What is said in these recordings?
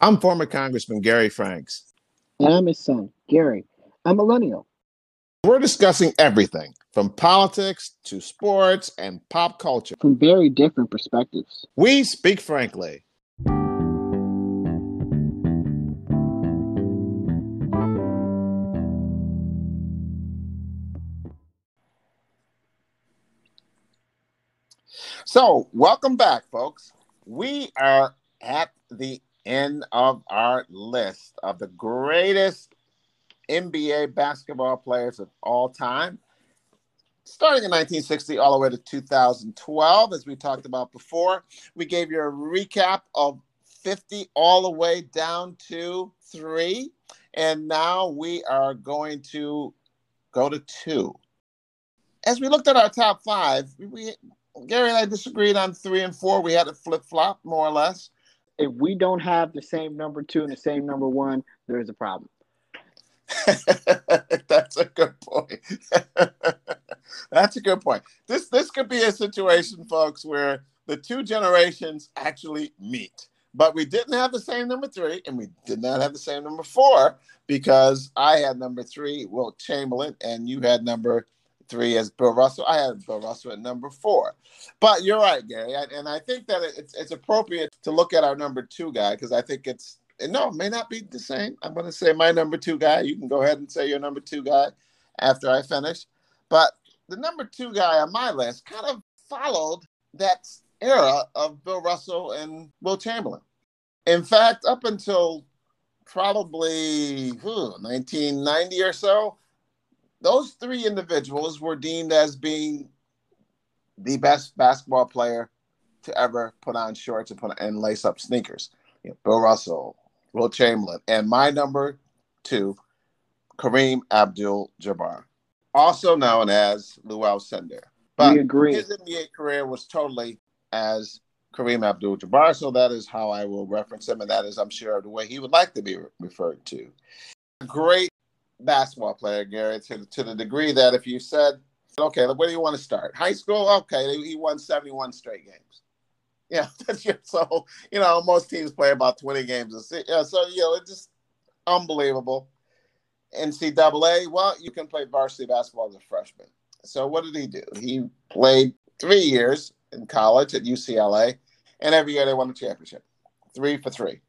I'm former Congressman Gary Franks. And I'm his son, Gary, a millennial. We're discussing everything from politics to sports and pop culture from very different perspectives. We speak frankly. So, welcome back, folks. We are at the end of our list of the greatest NBA basketball players of all time, starting in 1960 all the way to 2012, as we talked about before. We gave you a recap of 50 all the way down to three. And now we are going to go to two. As we looked at our top five, we Gary and I disagreed on three and four. We had to flip flop more or less. If we don't have the same number two and the same number one, there is a problem. That's a good point. That's a good point. This this could be a situation, folks, where the two generations actually meet. But we didn't have the same number three, and we did not have the same number four because I had number three, Wilt Chamberlain, and you had number three as Bill Russell. I had Bill Russell at number four. But you're right, Gary, and I think that it's it's appropriate to look at our number two guy because I think it's no, it may not be the same. I'm going to say my number two guy. You can go ahead and say your number two guy after I finish. But the number two guy on my list kind of followed that era of Bill Russell and Wilt Chamberlain. In fact, up until probably 1990 or so, those three individuals were deemed as being the best basketball player to ever put on shorts and put and lace up sneakers. You know, Bill Russell, Wilt Chamberlain, and my number two, Kareem Abdul-Jabbar, also known as Lou Alcindor. But we agree. his NBA career was totally as Kareem Abdul-Jabbar, so that is how I will reference him, and that is, I'm sure, the way he would like to be referred to. Great basketball player, Gary, to, to the degree that if you said, okay, where do you want to start? High school? Okay, he won 71 straight games. Yeah, so, you know, most teams play about 20 games a season. Yeah, so, you know, it's just unbelievable. NCAA, well, you can play varsity basketball as a freshman. So what did he do? He played three years in college at UCLA, and every year they won the championship. Three for three.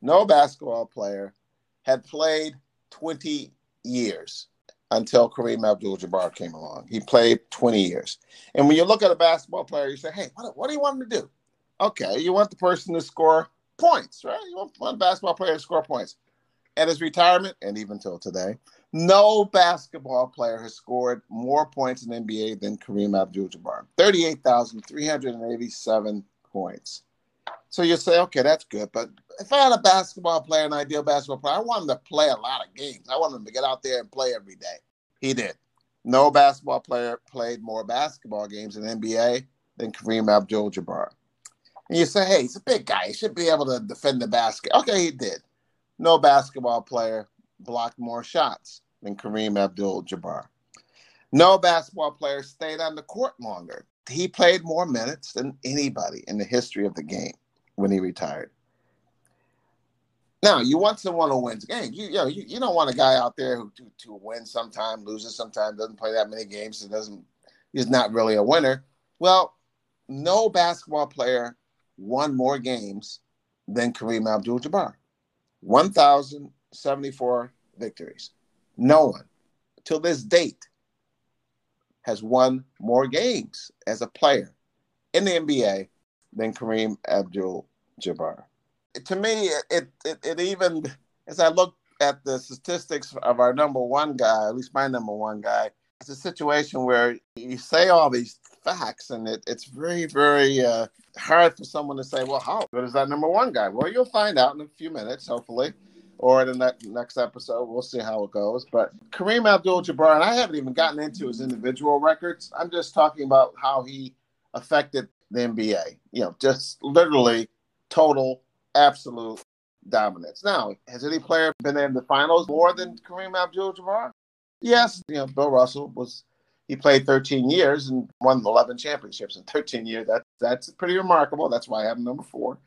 No basketball player had played 20 years until Kareem Abdul-Jabbar came along. He played 20 years. And when you look at a basketball player, you say, hey, what, what do you want him to do? Okay, you want the person to score points, right? You want one basketball player to score points. At his retirement, and even till today, no basketball player has scored more points in NBA than Kareem Abdul-Jabbar. 38,387 points. So you say, okay, that's good. But if I had a basketball player, an ideal basketball player, I want him to play a lot of games. I want him to get out there and play every day. He did. No basketball player played more basketball games in NBA than Kareem Abdul-Jabbar. And you say, hey, he's a big guy. He should be able to defend the basket. Okay, he did. No basketball player blocked more shots than Kareem Abdul-Jabbar. No basketball player stayed on the court longer. He played more minutes than anybody in the history of the game when he retired. Now, you want someone who wins games. You, you know, you, you don't want a guy out there who to, to win sometime, loses sometime, doesn't play that many games, and doesn't he's not really a winner. Well, no basketball player won more games than Kareem Abdul-Jabbar. 1,074 victories. No one, till this date, has won more games as a player in the NBA than Kareem Abdul-Jabbar. To me, it, it, it even as I look at the statistics of our number one guy, at least my number one guy, it's a situation where you say all these facts, and it, it's very, very uh, hard for someone to say, "Well, how good is that number one guy?" Well, you'll find out in a few minutes, hopefully, or in the next episode. We'll see how it goes. But Kareem Abdul-Jabbar, and I haven't even gotten into his individual records. I'm just talking about how he affected the NBA. You know, just literally total, absolute dominance. Now, has any player been in the finals more than Kareem Abdul-Jabbar? Yes, you know, Bill Russell was. He played 13 years and won 11 championships in 13 years. That that's pretty remarkable. That's why I have him number four.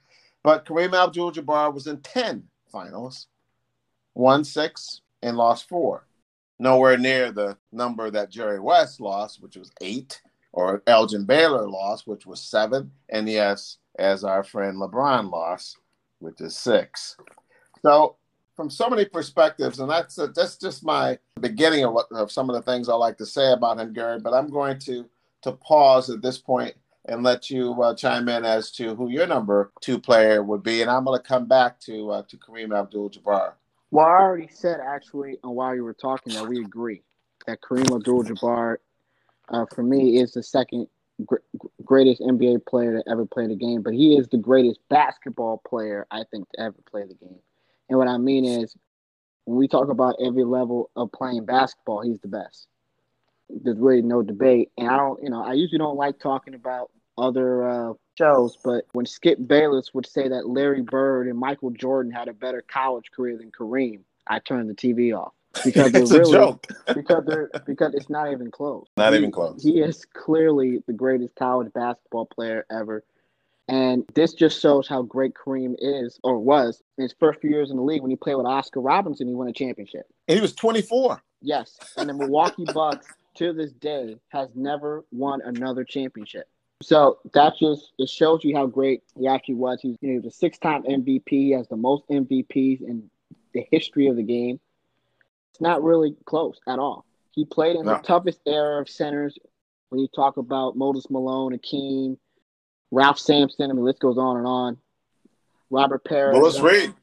But Kareem Abdul Jabbar was in 10 finals, won six, and lost four. Nowhere near the number that Jerry West lost, which was eight, or Elgin Baylor lost, which was seven. And yes, as our friend LeBron lost, which is six. So, from so many perspectives, and that's a, that's just my beginning of, of some of the things I like to say about him, Gary. But I'm going to to pause at this point and let you uh, chime in as to who your number two player would be, and I'm going to come back to uh, to Kareem Abdul-Jabbar. Well, I already said actually while you were talking that we agree that Kareem Abdul-Jabbar, uh, for me, is the second gr- greatest NBA player to ever play the game, but he is the greatest basketball player I think to ever play the game. And what I mean is, when we talk about every level of playing basketball, he's the best. There's really no debate. And I don't, you know, I usually don't like talking about other uh, shows, but when Skip Bayless would say that Larry Bird and Michael Jordan had a better college career than Kareem, I turned the TV off because it's really, a joke. because they're because it's not even close. Not he, even close. He is clearly the greatest college basketball player ever. And this just shows how great Kareem is or was in his first few years in the league when he played with Oscar Robertson, he won a championship. And he was 24. Yes. And the Milwaukee Bucks to this day has never won another championship. So that just it shows you how great he actually was. He's you know, he was a six-time MVP. He has the most MVPs in the history of the game. It's not really close at all. He played in No. the toughest era of centers. When you talk about Moses Malone, Akeem, Ralph Sampson, I mean, the list goes on and on. Robert Parish, Willis uh, Reed.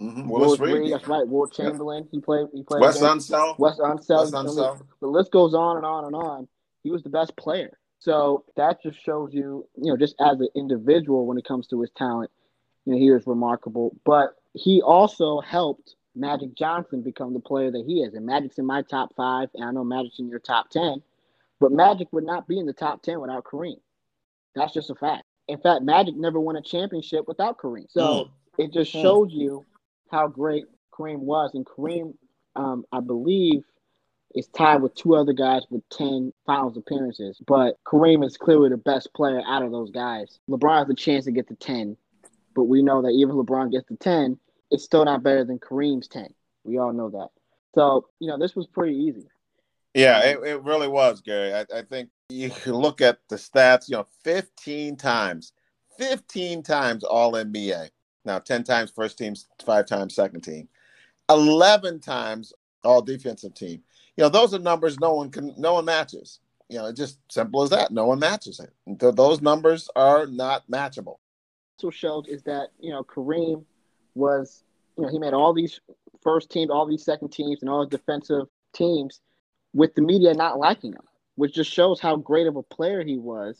Mhm, Willis, Willis Reed. Reed. That's right. Wilt Chamberlain. He played. He played. Wes against- Unseld. Wes Unseld. Wes Unseld. the list goes on and on and on. He was the best player. So that just shows you, you know, just as an individual when it comes to his talent, you know, he was remarkable. But he also helped Magic Johnson become the player that he is. And Magic's in my top five, and I know Magic's in your top ten. But Magic would not be in the top ten without Kareem. That's just a fact. In fact, Magic never won a championship without Kareem. So Mm. it just shows you how great Kareem was. And Kareem, um, I believe, is tied with two other guys with 10 finals appearances. But Kareem is clearly the best player out of those guys. LeBron has a chance to get to 10, but we know that even LeBron gets to 10, it's still not better than Kareem's 10. We all know that. So, you know, this was pretty easy. Yeah, um, it, it really was, Gary. I, I think you can look at the stats, you know, 15 times, 15 times all NBA. Now, 10 times first team, five times second team, 11 times all defensive team. You know, those are numbers no one can, no one matches. You know, it's just simple as that. No one matches it. Th- Those numbers are not matchable. also shows is that you know Kareem was you know he made all these first teams, all these second teams, and all his defensive teams with the media not liking him, which just shows how great of a player he was.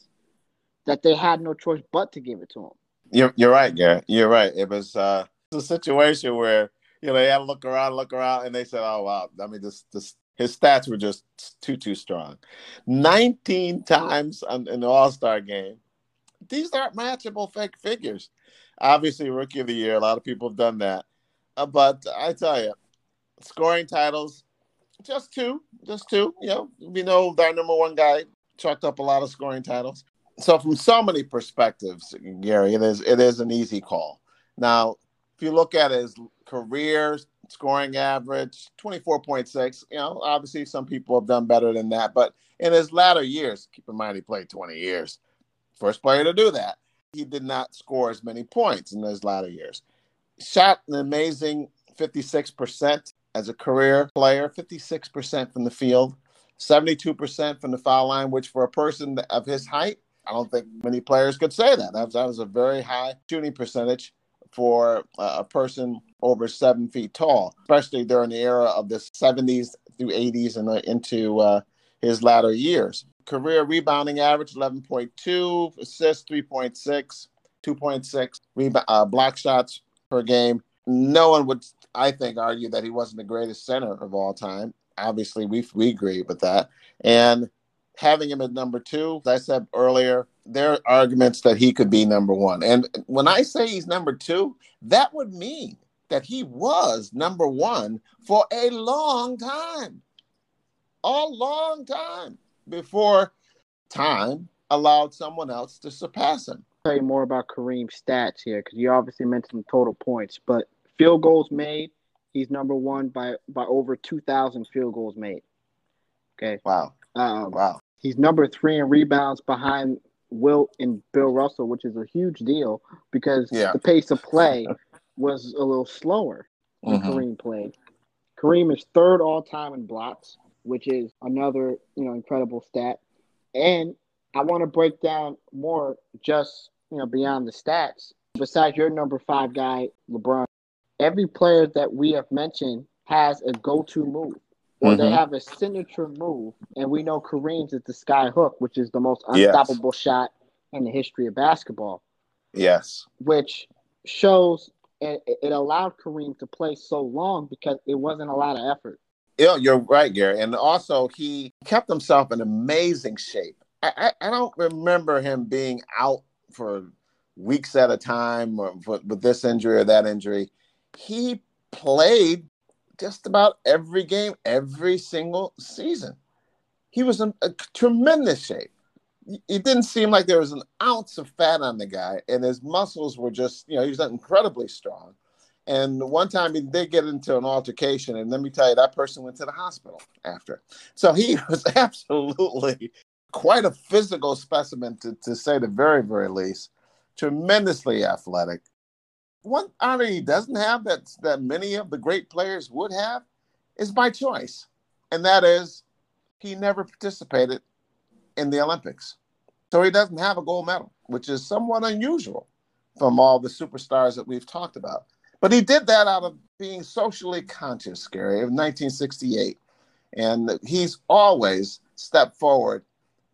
That they had no choice but to give it to him. You're, you're right, Gary. You're right. It was uh, a situation where you know they had to look around, look around, and they said, "Oh wow!" I mean, this, this his stats were just too too strong. Nineteen times in the All Star game. These aren't matchable fake figures. Obviously, Rookie of the Year. A lot of people have done that, uh, but I tell you, scoring titles, just two, just two. You know, we know our number one guy chalked up a lot of scoring titles so from so many perspectives, Gary, it is it is an easy call. Now, if you look at his career scoring average, twenty four point six. You know, obviously some people have done better than that, but in his latter years, keep in mind he played twenty years, first player to do that. He did not score as many points in his latter years. Shot an amazing fifty six percent as a career player, fifty six percent from the field. 72% from the foul line, which for a person of his height I don't think many players could say that. That was, that was a very high shooting percentage for uh, a person over seven feet tall, especially during the era of the 70s through 80s and uh, into uh, his latter years. Career rebounding average 11.2, assists 3.6, 2.6 reba- uh, block shots per game. No one would, I think, argue that he wasn't the greatest center of all time. Obviously, we we agree with that. And having him at number two, as I said earlier, there are arguments that he could be number one. And when I say he's number two, that would mean that he was number one for a long time. A long time before time allowed someone else to surpass him. tell you more about Kareem's stats here because you obviously mentioned total points, but field goals made, he's number one by by over two thousand field goals made. Okay. Wow. Um, Wow. He's number three in rebounds behind Wilt and Bill Russell, which is a huge deal because Yeah. the pace of play was a little slower when Mhm. Kareem played. Kareem is third all time in blocks, which is another you know incredible stat. And I want to break down more just you know beyond the stats. Besides your number five guy, LeBron, every player that we have mentioned has a go-to move. Or they Mhm. have a signature move, and we know Kareem's is the sky hook, which is the most Yes. unstoppable shot in the history of basketball Yes. which shows it, it allowed Kareem to play so long because it wasn't a lot of effort. Yeah, you're right, Gary. And also, he kept himself in amazing shape. I, I, I don't remember him being out for weeks at a time or for, with this injury or that injury. He played just about every game, every single season. He was in a tremendous shape. It didn't seem like there was an ounce of fat on the guy, and his muscles were just, you know, he was incredibly strong. And one time he did get into an altercation, and let me tell you, that person went to the hospital after. So he was absolutely quite a physical specimen, to, to say the very, very least. Tremendously athletic. One honor he doesn't have that that many of the great players would have is by choice, and that is he never participated in the Olympics, so he doesn't have a gold medal, which is somewhat unusual from all the superstars that we've talked about. But he did that out of being socially conscious, Gary, of 1968. And he's always stepped forward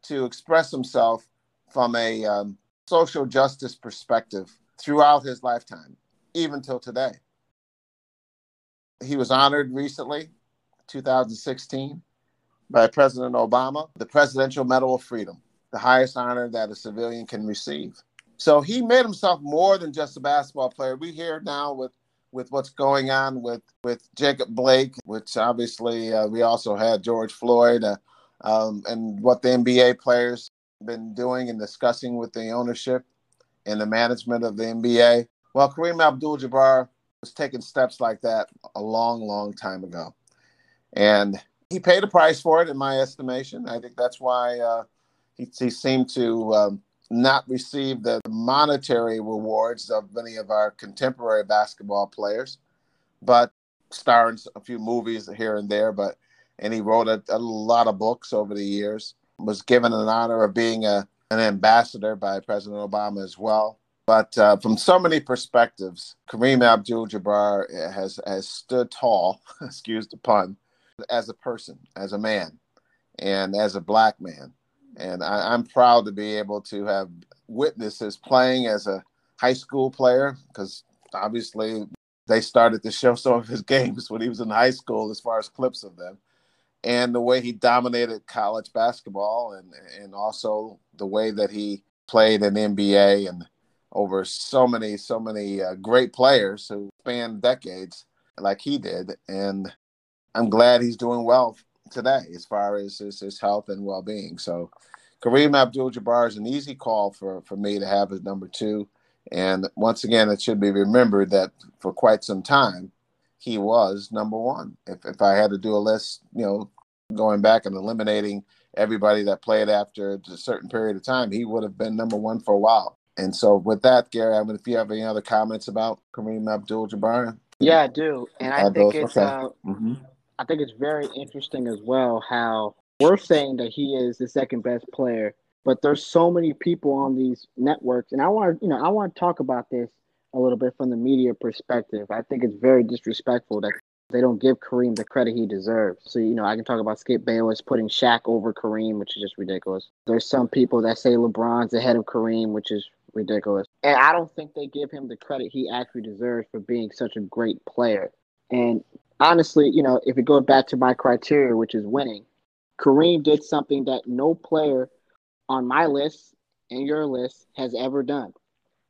to express himself from a um, social justice perspective throughout his lifetime, even till today. He was honored recently, 2016, by President Obama, the Presidential Medal of Freedom, the highest honor that a civilian can receive. So he made himself more than just a basketball player. We hear now with with what's going on with with Jacob Blake, which obviously uh, we also had George Floyd, uh, um, and what the NBA players been doing and discussing with the ownership and the management of the NBA. Well, Kareem Abdul-Jabbar was taking steps like that a long, long time ago, and he paid a price for it, in my estimation. I think that's why uh, he, he seemed to. Um, not receive the monetary rewards of many of our contemporary basketball players, but star in a few movies here and there. But and he wrote a, a lot of books over the years. Was given an honor of being a an ambassador by President Obama as well. But uh, from so many perspectives, Kareem Abdul-Jabbar has has stood tall, excuse the pun, as a person, as a man, and as a black man and I, am proud to be able to have witnessed his playing as a high school player because obviously they started to show some of his games when he was in high school as far as clips of them. And the way he dominated college basketball and and also the way that he played in NBA and over so many so many uh, great players who spanned decades like he did. And I'm glad he's doing well today as far as his, his health and well being. So Kareem Abdul Jabbar is an easy call for, for me to have as number two. And once again, it should be remembered that for quite some time, he was number one. If, if I had to do a list, you know, going back and eliminating everybody that played after a certain period of time, he would have been number one for a while. And so, with that, Gary, I mean, if you have any other comments about Kareem Abdul Jabbar, yeah, I do, and I think those? it's Okay. uh, mm-hmm. I think it's very interesting as well how we're saying that he is the second best player, but there's so many people on these networks, and I want to, you know, I want to talk about this a little bit from the media perspective. I think it's very disrespectful that they don't give Kareem the credit he deserves. So, you know, I can talk about Skip Bayless putting Shaq over Kareem, which is just ridiculous. There's some people that say LeBron's ahead of Kareem, which is ridiculous. And I don't think they give him the credit he actually deserves for being such a great player. And honestly, you know, if it goes back to my criteria, which is winning, Kareem did something that no player on my list and your list has ever done.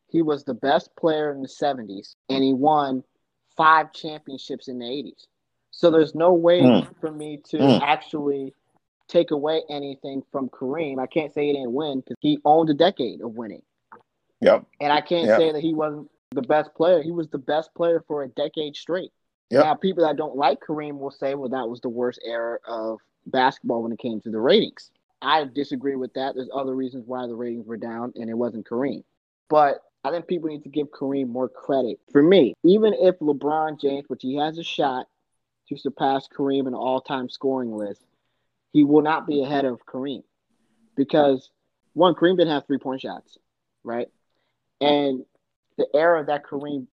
He was the best player in the 70s, and he won five championships in the 80s. So there's no way Mm. for me to Mm. actually take away anything from Kareem. I can't say he didn't win because he owned a decade of winning. Yep. And I can't Yep. say that he wasn't the best player. He was the best player for a decade straight. Yep. Now, people that don't like Kareem will say, well, that was the worst era of basketball when it came to the ratings. I disagree with that. There's other reasons why the ratings were down, and it wasn't Kareem. But I think people need to give Kareem more credit. For me, even if LeBron James, which he has a shot to surpass Kareem in all time scoring list, he will not be ahead of Kareem. Because, one, Kareem didn't have three point shots, right? And the era that Kareem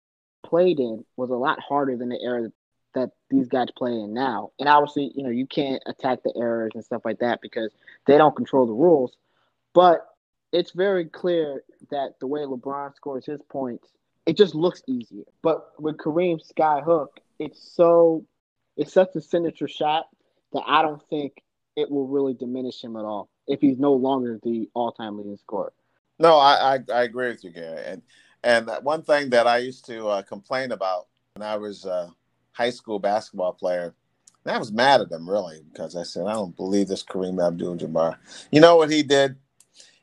played in was a lot harder than the era that these guys play in now. And obviously, you know, you can't attack the errors and stuff like that because they don't control the rules. But it's very clear that the way LeBron scores his points, it just looks easier. But with Kareem's sky hook, it's so it's such a signature shot that I don't think it will really diminish him at all if he's no longer the all-time leading scorer. No, I, I, I agree with you, Gary. And and one thing that I used to uh, complain about when I was a high school basketball player, and I was mad at him really because I said I don't believe this Kareem Abdul-Jabbar. You know what he did?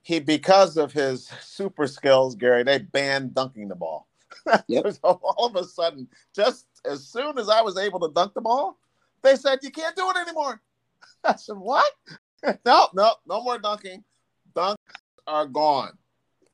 He because of his super skills, Gary, they banned dunking the ball. Yep. so all of a sudden, just as soon as I was able to dunk the ball, they said you can't do it anymore. I said, What? no, no, no more dunking. Dunks are gone.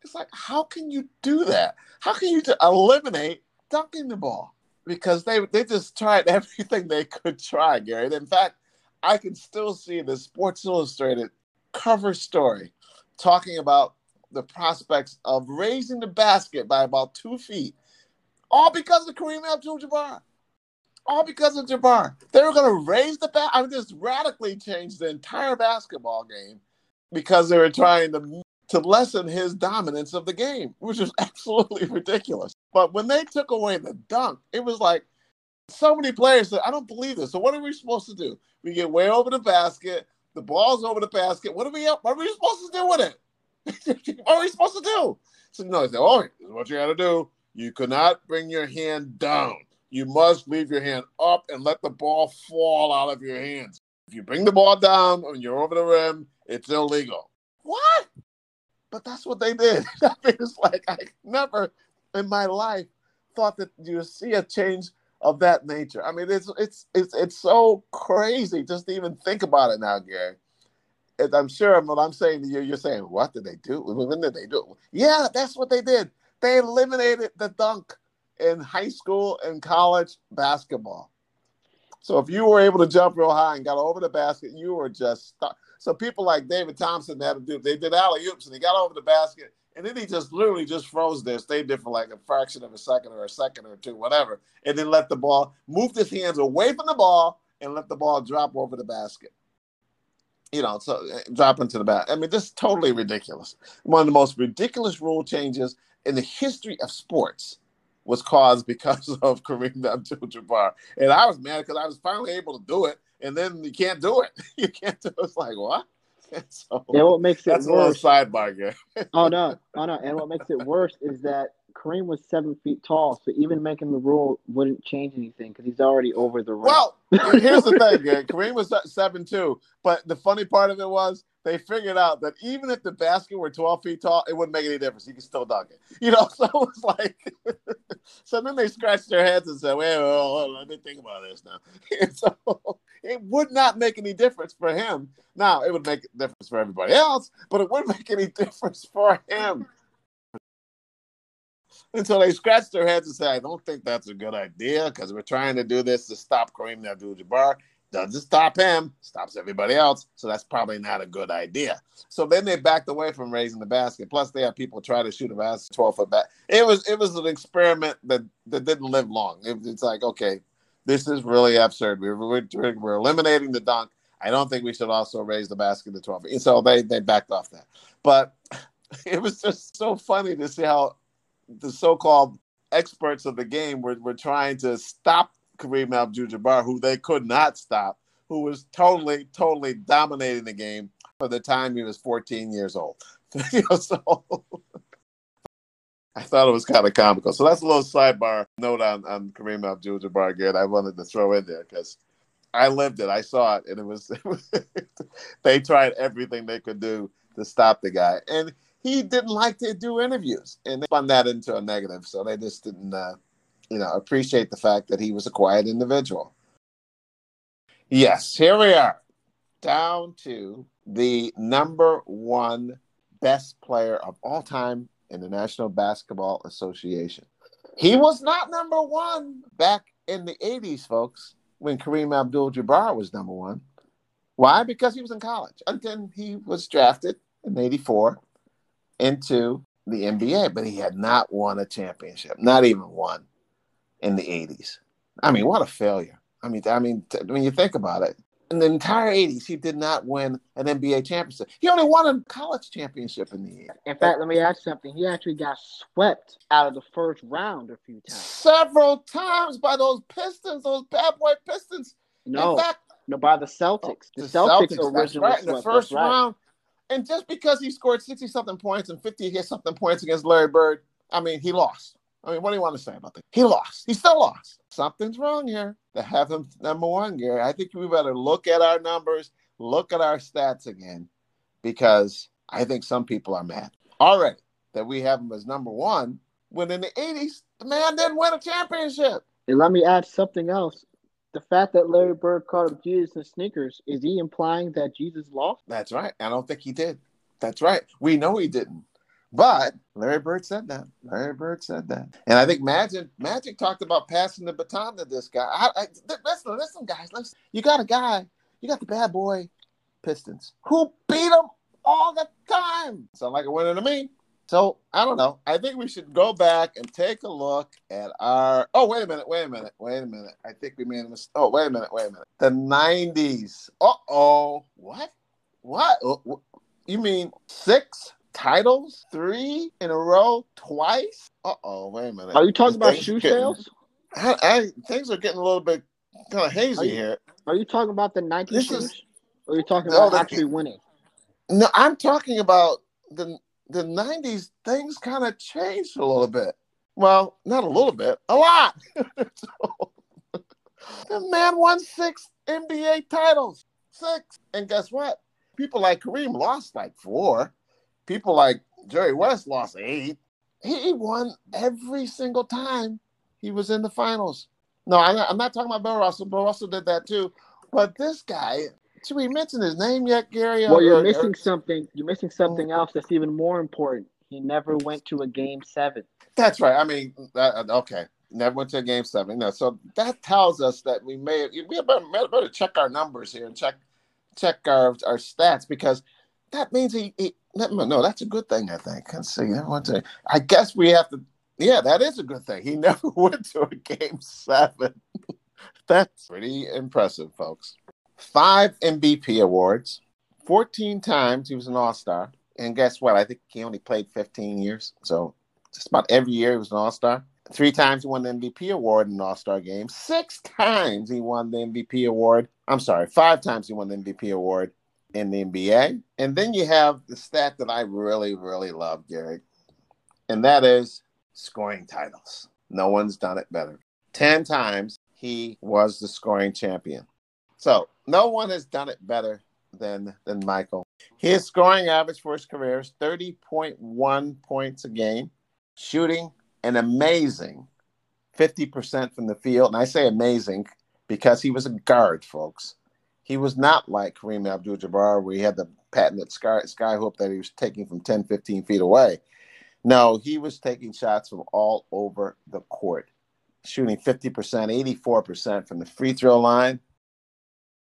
It's like, how can you do that? How can you eliminate dunking the ball? Because they they just tried everything they could try, Gary. In fact, I can still see the Sports Illustrated cover story talking about the prospects of raising the basket by about two feet, all because of Kareem Abdul-Jabbar. All because of Jabbar. They were going to raise the bat. I mean, just radically change the entire basketball game because they were trying to to lessen his dominance of the game, which is absolutely ridiculous. But when they took away the dunk, it was like so many players said, I don't believe this. So what are we supposed to do? We get way over the basket, the ball's over the basket. What are we what are we supposed to do with it? what are we supposed to do? So no, they said, Oh, this is what you gotta do. You cannot bring your hand down. You must leave your hand up and let the ball fall out of your hands. If you bring the ball down when you're over the rim, it's illegal. What? But that's what they did. It's like I never in my life thought that you see a change of that nature. I mean, it's it's it's it's so crazy just to even think about it now, Gary. And I'm sure what I'm saying to you, you're saying, what did they do? When did they do? Yeah, that's what they did. They eliminated the dunk in high school and college basketball. So if you were able to jump real high and got over the basket, you were just stuck. So people like David Thompson had to do they did alley oops and he got over the basket and then he just literally just froze there, stayed there for like a fraction of a second or a second or two, whatever, and then let the ball moved his hands away from the ball and let the ball drop over the basket. You know, so uh, drop into the bat. I mean, this is totally ridiculous. One of the most ridiculous rule changes in the history of sports was caused because of Kareem Abdul-Jabbar, and I was mad because I was finally able to do it, and then you can't do it. You can't do it. It's like what? So And what makes it that's a little worse? sidebar, Gary. Oh no, oh no! And what makes it worse is that Kareem was seven feet tall, so even making the rule wouldn't change anything because he's already over the rim. Well, here's the thing. Kareem was seven two, but the funny part of it was they figured out that even if the basket were twelve feet tall, it wouldn't make any difference. You could still dunk it. You know, so it was like. so then they scratched their heads and said, "Well, well let me think about this now." And so it would not make any difference for him. Now it would make a difference for everybody else, but it wouldn't make any difference for him. Until they scratched their heads and said, I don't think that's a good idea because we're trying to do this to stop Kareem Abdul Jabbar. Doesn't stop him, stops everybody else. So that's probably not a good idea. So then they backed away from raising the basket. Plus, they had people try to shoot a basket 12 foot back. It was it was an experiment that, that didn't live long. It, it's like, okay, this is really absurd. We're, we're, we're eliminating the dunk. I don't think we should also raise the basket to 12. And So they, they backed off that. But it was just so funny to see how the so-called experts of the game were, were trying to stop Kareem Abdul-Jabbar, who they could not stop, who was totally, totally dominating the game for the time he was 14 years old. so I thought it was kind of comical. So that's a little sidebar note on, on Kareem Abdul-Jabbar again. I wanted to throw in there because I lived it. I saw it, and it was they tried everything they could do to stop the guy, and he didn't like to do interviews, and they spun that into a negative. So they just didn't, uh, you know, appreciate the fact that he was a quiet individual. Yes, here we are, down to the number one best player of all time in the National Basketball Association. He was not number one back in the 80s, folks, when Kareem Abdul Jabbar was number one. Why? Because he was in college until he was drafted in 84 into the NBA, but he had not won a championship, not even one in the 80s. I mean, what a failure. I mean, I mean, t- when you think about it, in the entire 80s, he did not win an NBA championship. He only won a college championship in the year. In fact, let me ask something. He actually got swept out of the first round a few times. Several times by those Pistons, those bad boy Pistons. No, in fact, no, by the Celtics. oh, the, Celtics, originally that's right, in the first round. And just because he scored 60 something points and 50 something points against Larry Bird, I mean, he lost. I mean, what do you want to say about that? He lost. He still lost. Something's wrong here to have him number one, Gary. I think we better look at our numbers, look at our stats again, because I think some people are mad already that we have him as number one when in the 80s, the man didn't win a championship. And let me add something else. The fact that Larry Bird called him Jesus and sneakers, is he implying that Jesus lost? That's right. I don't think he did. That's right. We know he didn't. But Larry Bird said that. Larry Bird said that. And I think Magic Magic talked about passing the baton to this guy. I, I, listen, listen, guys. Listen. You got a guy. You got the bad boy Pistons who beat them all the time. Sound like a winner to me. So I don't know. I think we should go back and take a look at our. Oh, wait a minute. Wait a minute. Wait a minute. I think we made a mistake. Oh, wait a minute. Wait a minute. The '90s. Uh oh. What? What? You mean six titles, three in a row, twice? Uh oh. Wait a minute. Are you talking about shoe getting- sales? I, I, things are getting a little bit kind of hazy Are you- here. Are you talking about the Nike This shoes? is- or are you talking No, about actually winning? No, I'm talking about the the '90s. Things kind of changed a little bit. Well, not a little bit, a lot. The man won six NBA titles, six, and guess what? People like Kareem lost like four. People like Jerry West lost eight. He won every single time he was in the finals. No, I'm not, I'm not talking about Bill Russell. Bill Russell did that too. But this guy, should we mention his name yet, Gary? Well, you're or- missing something. You're missing oh, something else that's even more important. He never went to a game seven. That's right. I mean, that, uh, okay. Never went to a game seven. No, so that tells us that we may we better, better check our numbers here and check check our our stats because that means he, he no, that's a good thing. I think. Let's see. Never went to. I guess we have to. Yeah, that is a good thing. He never went to a game seven. that's pretty impressive, folks. Five MVP awards, fourteen times he was an All Star, and guess what? I think he only played fifteen years, so just about every year he was an All Star. Three times he won the MVP award in an All Star game. Six times he won the MVP award. I'm sorry, five times he won the MVP award in the NBA. And then you have the stat that I really, really love, Gary, and that is scoring titles. No one's done it better. 10 times he was the scoring champion. So no one has done it better than, than Michael. His scoring average for his career is 30.1 points a game, shooting an amazing 50% from the field. And I say amazing because he was a guard, folks. He was not like Kareem Abdul Jabbar, where he had the patented sky, sky hook that he was taking from 10, 15 feet away. No, he was taking shots from all over the court, shooting 50%, 84% from the free throw line,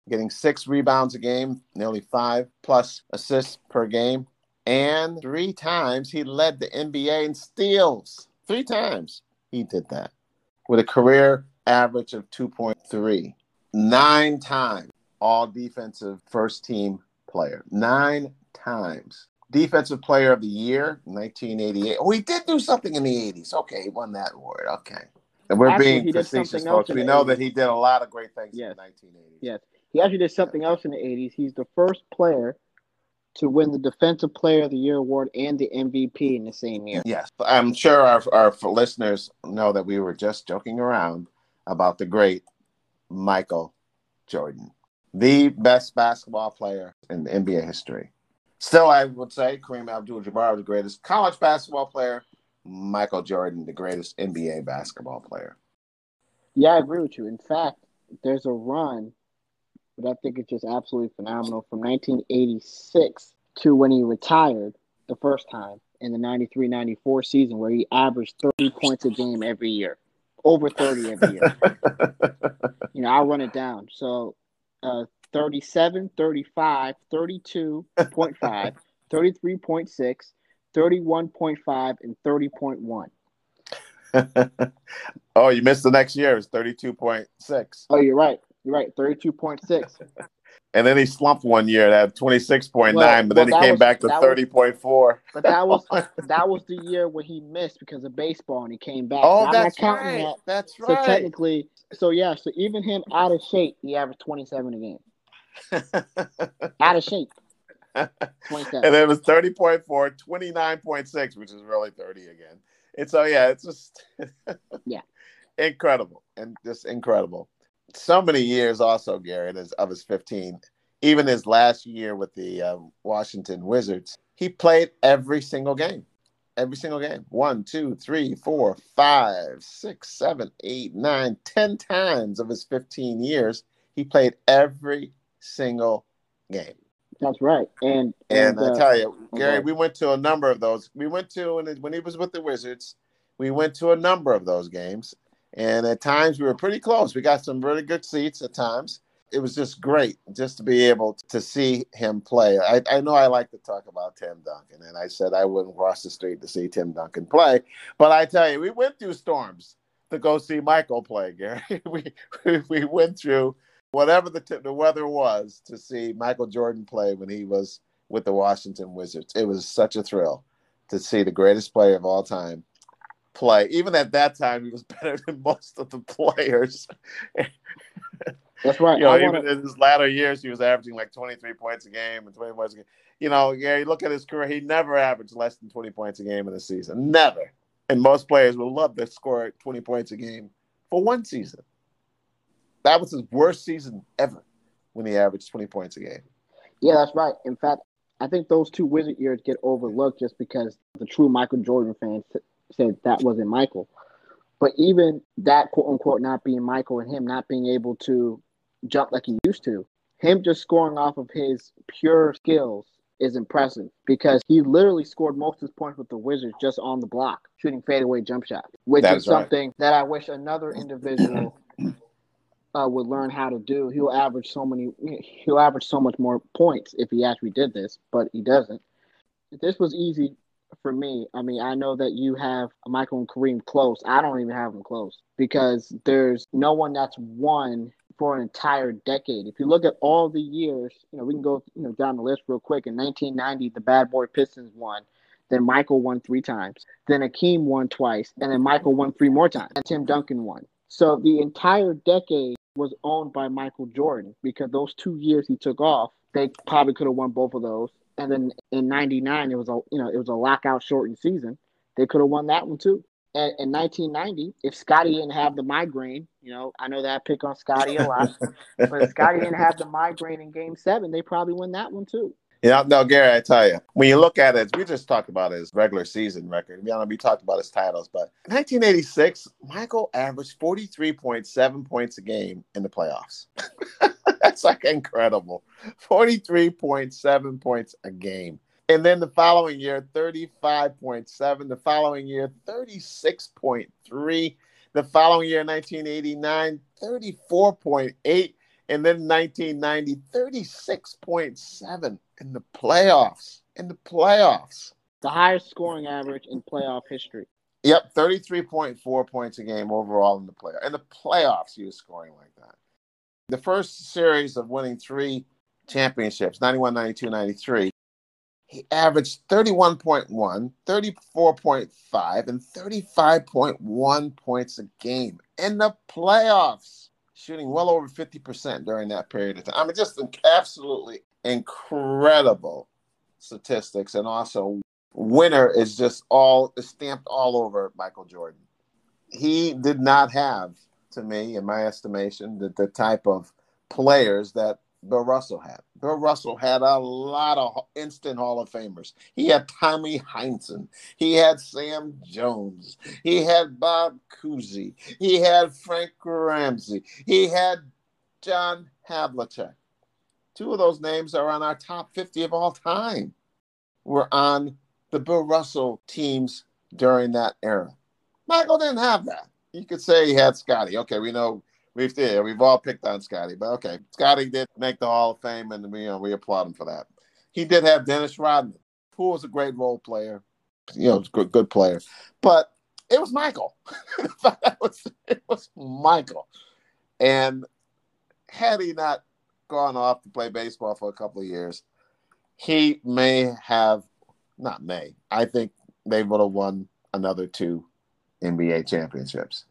getting six rebounds a game, nearly five plus assists per game. And three times he led the NBA in steals. Three times he did that with a career average of 2.3. Nine times all defensive first team player. Nine times. Defensive player of the year, 1988. Oh, he did do something in the 80s. Okay, he won that award. Okay. And we're Actually, being facetious, folks. We know that he did a lot of great things Yes. in the 1980s. Yes. He actually did something else in the 80s. He's the first player to win the Defensive Player of the Year award and the MVP in the same year. Yes, I'm sure our, our listeners know that we were just joking around about the great Michael Jordan, the best basketball player in NBA history. Still, I would say Kareem Abdul-Jabbar the greatest college basketball player. Michael Jordan, the greatest NBA basketball player. Yeah, I agree with you. In fact, there's a run that I think it's just absolutely phenomenal from 1986 to when he retired the first time in the 93 94 season, where he averaged 30 points a game every year, over 30 every year. you know, I'll run it down. So, uh, 37, 35, 32.5, 33.6, 31.5, and 30.1. oh, you missed the next year. It's 32.6. Oh, you're right. You're right. 32.6. and then he slumped one year at had 26.9, well, but then well, he came was, back to 30.4. But that was that was the year when he missed because of baseball and he came back. Oh, so that's right. That. That's right. So technically, so yeah, so even him out of shape, he averaged 27 a game. out of shape. And then it was 30.4, 29.6, which is really 30 again. And so, yeah, it's just yeah, incredible and just incredible. So many years, also, Garrett, of his 15, even his last year with the uh, Washington Wizards, he played every single game. Every single game. One, two, three, four, five, six, seven, eight, nine, ten times of his 15 years, he played every single game. That's right. And and, and uh, I tell you, Gary, okay. we went to a number of those. We went to when he was with the Wizards, we went to a number of those games, and at times we were pretty close. We got some really good seats at times. It was just great just to be able to see him play. I, I know I like to talk about Tim Duncan, and I said I wouldn't cross the street to see Tim Duncan play, but I tell you, we went through storms to go see Michael play, Gary. we we went through whatever the, t- the weather was to see Michael Jordan play when he was with the Washington Wizards. It was such a thrill to see the greatest player of all time play. Even at that time, he was better than most of the players. That's right. You know, even wanna... in his latter years, he was averaging like 23 points a game and 20 points a game. You know, yeah, you look at his career, he never averaged less than 20 points a game in a season. Never. And most players would love to score 20 points a game for one season. That was his worst season ever when he averaged 20 points a game. Yeah, that's right. In fact, I think those two Wizard years get overlooked just because the true Michael Jordan fans said that wasn't Michael. But even that quote unquote not being Michael and him not being able to jump like he used to, him just scoring off of his pure skills is impressive because he literally scored most of his points with the Wizards just on the block, shooting fadeaway jump shots, which that is, is something right. that I wish another individual uh, would learn how to do, he'll average so many. He'll average so much more points if he actually did this, but he doesn't. This was easy for me. I mean, I know that you have Michael and Kareem close. I don't even have them close because there's no one that's won for an entire decade. If you look at all the years, you know, we can go you know down the list real quick. In 1990, the Bad Boy Pistons won. Then Michael won three times. Then Akeem won twice, and then Michael won three more times. And Tim Duncan won. So the entire decade was owned by Michael Jordan because those two years he took off, they probably could have won both of those. And then in '99, it was a you know it was a lockout shortened season. They could have won that one too. And in 1990, if Scottie didn't have the migraine, you know, I know that I pick on Scottie a lot, but if Scottie didn't have the migraine in Game Seven, they probably win that one too. Yeah, no, Gary, I tell you, when you look at it, we just talked about his regular season record. We, we talked about his titles, but 1986, Michael averaged 43.7 points a game in the playoffs. That's like incredible. 43.7 points a game. And then the following year, 35.7. The following year, 36.3. The following year, 1989, 34.8 and then 1990 36.7 in the playoffs in the playoffs the highest scoring average in playoff history yep 33.4 points a game overall in the play in the playoffs he was scoring like that the first series of winning three championships 91 92 93 he averaged 31.1 34.5 and 35.1 points a game in the playoffs shooting well over 50% during that period of time. I mean, just absolutely incredible statistics. And also, winner is just all stamped all over Michael Jordan. He did not have, to me, in my estimation, the, the type of players that Bill Russell had. Bill Russell had a lot of instant Hall of Famers. He had Tommy Heinsohn. He had Sam Jones. He had Bob Cousy. He had Frank Ramsey. He had John Havlicek. Two of those names are on our top 50 of all time. Were on the Bill Russell teams during that era. Michael didn't have that. You could say he had Scottie. Okay, we know we've yeah, we've all picked on Scottie, but okay, Scottie did make the Hall of Fame, and we you know, we applaud him for that. He did have Dennis Rodman, who was a great role player, you know, good good player, but it was Michael. it, was, it was Michael, and had he not gone off to play baseball for a couple of years, he may have not may. I think they would have won another two NBA championships.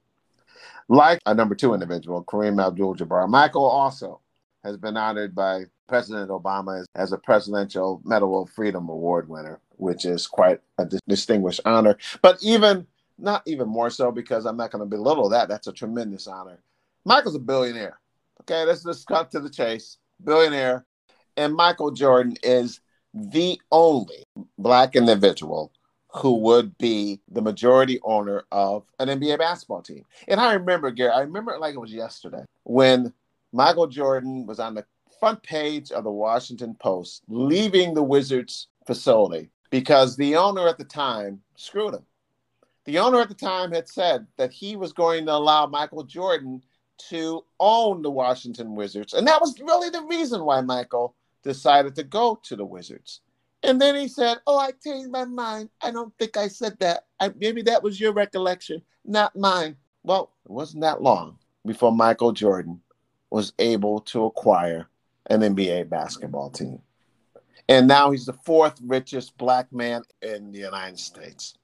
Like a number two individual, Kareem Abdul Jabbar, Michael also has been honored by President Obama as a Presidential Medal of Freedom Award winner, which is quite a distinguished honor. But even not even more so because I'm not going to belittle that. That's a tremendous honor. Michael's a billionaire. Okay, let's just cut to the chase. Billionaire. And Michael Jordan is the only black individual who would be the majority owner of an NBA basketball team. And I remember, Gary, I remember it like it was yesterday when Michael Jordan was on the front page of the Washington Post leaving the Wizards facility because the owner at the time screwed him. The owner at the time had said that he was going to allow Michael Jordan to own the Washington Wizards. And that was really the reason why Michael decided to go to the Wizards. And then he said, Oh, I changed my mind. I don't think I said that. I, maybe that was your recollection, not mine. Well, it wasn't that long before Michael Jordan was able to acquire an NBA basketball team. And now he's the fourth richest black man in the United States,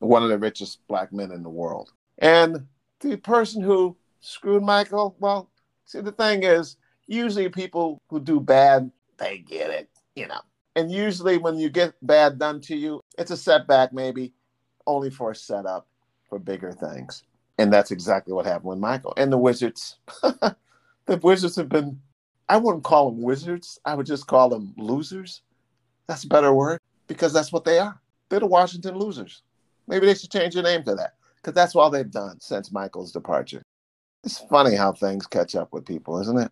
one of the richest black men in the world. And the person who screwed Michael, well, see, the thing is, usually people who do bad, they get it, you know. And usually when you get bad done to you, it's a setback, maybe only for a setup for bigger things. And that's exactly what happened with Michael. And the Wizards, the Wizards have been, I wouldn't call them wizards. I would just call them losers. That's a better word because that's what they are. They're the Washington losers. Maybe they should change their name to that because that's all they've done since Michael's departure. It's funny how things catch up with people, isn't it?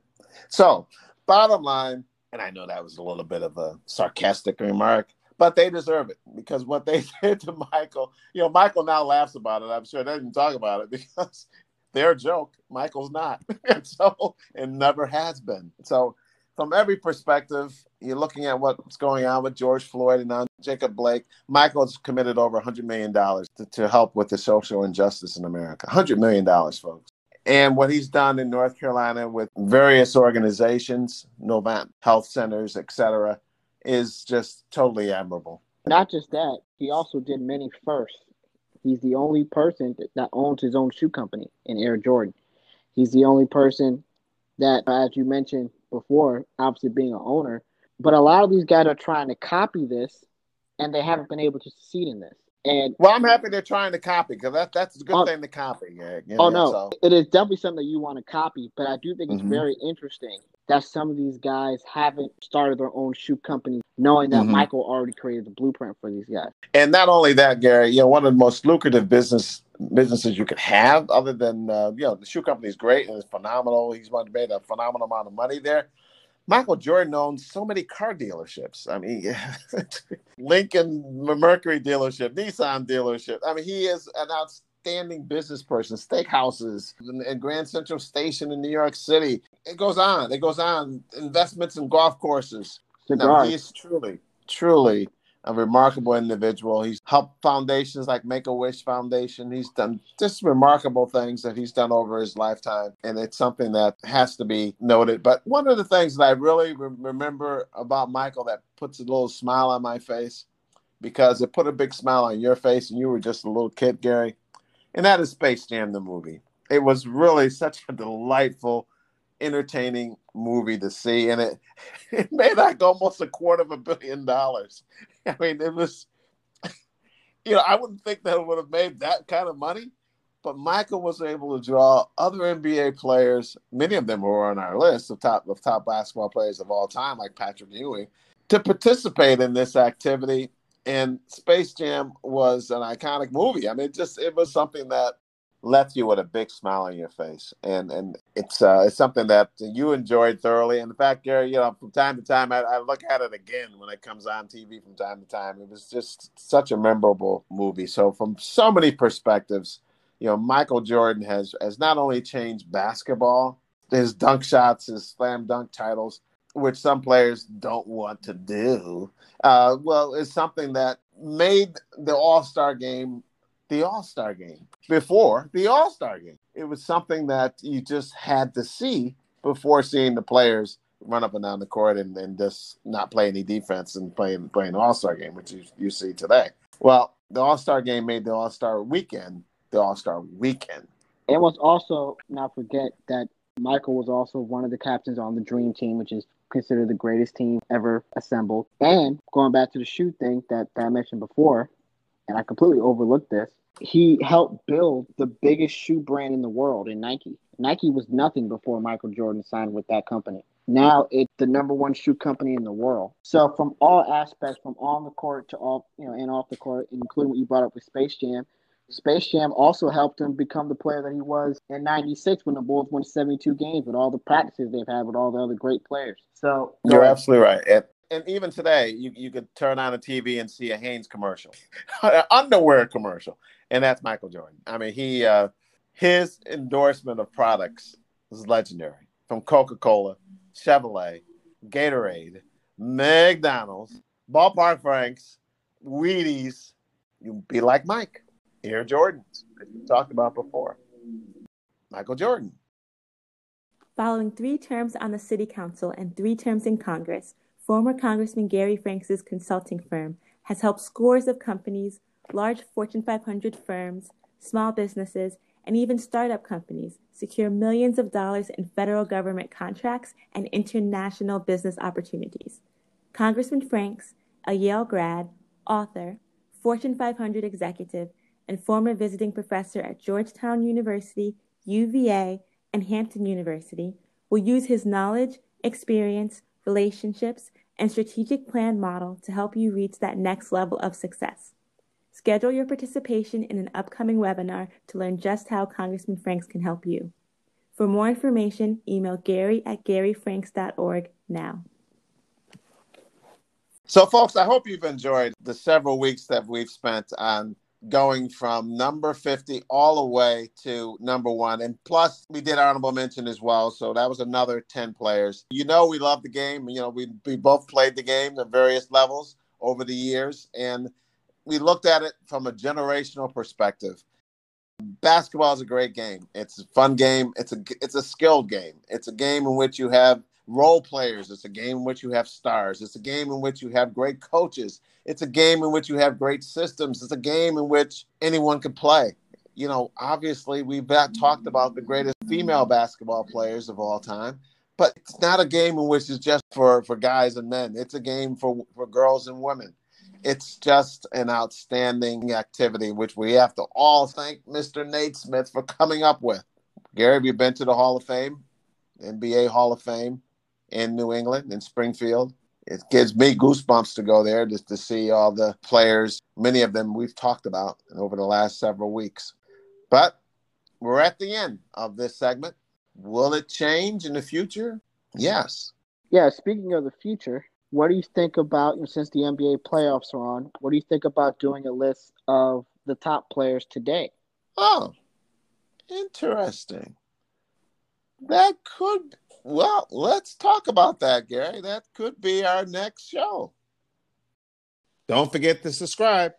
So, bottom line, and I know that was a little bit of a sarcastic remark, but they deserve it because what they did to Michael, you know, Michael now laughs about it. I'm sure they didn't talk about it because they're a joke. Michael's not. and so, and never has been. So, from every perspective, you're looking at what's going on with George Floyd and on Jacob Blake. Michael's committed over $100 million to, to help with the social injustice in America. $100 million, folks and what he's done in North Carolina with various organizations, Novant health centers, etc., is just totally admirable. Not just that, he also did many firsts. He's the only person that owns his own shoe company in Air Jordan. He's the only person that, as you mentioned before, obviously being an owner, but a lot of these guys are trying to copy this, and they haven't been able to succeed in this. And well, I'm happy they're trying to copy because that, that's a good oh, thing to copy. Yeah, you oh, know, oh no, so. it is definitely something that you want to copy. But I do think it's mm-hmm. very interesting that some of these guys haven't started their own shoe company, knowing that mm-hmm. Michael already created the blueprint for these guys. And not only that, Gary, you know, one of the most lucrative business businesses you could have, other than uh, you know, the shoe company is great and it's phenomenal. He's made a phenomenal amount of money there. Michael Jordan owns so many car dealerships. I mean, Lincoln Mercury dealership, Nissan dealership. I mean, he is an outstanding business person. Steakhouses and Grand Central Station in New York City. It goes on. It goes on. Investments in golf courses. No, he is truly, truly a remarkable individual. He's helped foundations like Make a Wish Foundation. He's done just remarkable things that he's done over his lifetime, and it's something that has to be noted. But one of the things that I really re- remember about Michael that puts a little smile on my face, because it put a big smile on your face, and you were just a little kid, Gary, and that is Space Jam the movie. It was really such a delightful entertaining movie to see, and it it made like almost a quarter of a billion dollars. I mean, it was, you know, I wouldn't think that it would have made that kind of money, but Michael was able to draw other NBA players. Many of them were on our list of top of top basketball players of all time, like Patrick Ewing, to participate in this activity. And Space Jam was an iconic movie. I mean, just it was something that left you with a big smile on your face, and and it's uh, it's something that you enjoyed thoroughly. And in fact, Gary, you know, from time to time, I, I, look at it again when it comes on TV from time to time. It was just such a memorable movie. So from so many perspectives, you know, Michael Jordan has has not only changed basketball, his dunk shots, his slam dunk titles, which some players don't want to do. Uh, well, it's something that made the All Star game the All Star game before the All Star game. It was something that you just had to see before seeing the players run up and down the court and, and just not play any defense and playing playing All Star game, which you, you see today. Well, the All Star game made the All Star weekend the All Star weekend. It was also not forget that Michael was also one of the captains on the Dream Team, which is considered the greatest team ever assembled. And going back to the shoe thing that, that I mentioned before, and I completely overlooked this, he helped build the biggest shoe brand in the world in Nike. Nike was nothing before Michael Jordan signed with that company. Now it's the number one shoe company in the world. So from all aspects, from on the court to off, you know, and off the court, including what you brought up with Space Jam, Space Jam also helped him become the player that he was in '96 when the Bulls won 72 games with all the practices they've had with all the other great players. So you're absolutely right. And, and even today, you, you could turn on a TV and see a Hanes commercial, an underwear commercial, and that's Michael Jordan. I mean, he uh, his endorsement of products is legendary from Coca Cola, Chevrolet, Gatorade, McDonald's, Ballpark Franks, Wheaties. You be like Mike. Air Jordans, as we talked about before. Michael Jordan. Following three terms on the City Council and three terms in Congress, former Congressman Gary Franks' consulting firm has helped scores of companies, large Fortune 500 firms, small businesses, and even startup companies secure millions of dollars in federal government contracts and international business opportunities. Congressman Franks, a Yale grad, author, Fortune 500 executive, and former visiting professor at Georgetown University, UVA, and Hampton University, will use his knowledge, experience, relationships, and strategic plan model to help you reach that next level of success. Schedule your participation in an upcoming webinar to learn just how Congressman Franks can help you. For more information, email gary at garyfranks.org now. So, folks, I hope you've enjoyed the several weeks that we've spent on going from number 50 all the way to number one. And plus, we did honorable mention as well. So that was another 10 players. You know, we love the game. You know, we, we both played the game at various levels over the years. And we looked at it from a generational perspective. Basketball is a great game. It's a fun game. It's a it's a skilled game. It's a game in which you have role players. It's a game in which you have stars. It's a game in which you have great coaches. It's a game in which you have great systems. It's a game in which anyone can play. You know, obviously, we've talked about the greatest female basketball players of all time, but it's not a game in which it's just for, for guys and men. It's a game for, for girls and women. It's just an outstanding activity, which we have to all thank Mr. Naismith for coming up with. Gary, have you been to the Hall of Fame, NBA Hall of Fame? in New England, in Springfield. It gives me goosebumps to go there just to see all the players, many of them we've talked about over the last several weeks. But we're at the end of this segment. Will it change in the future? Yes. Yeah, speaking of the future, what do you think about, since the NBA playoffs are on, what do you think about doing a list of the top players today? Oh, interesting. That could well, let's talk about that, Gary. That could be our next show. Don't forget to subscribe.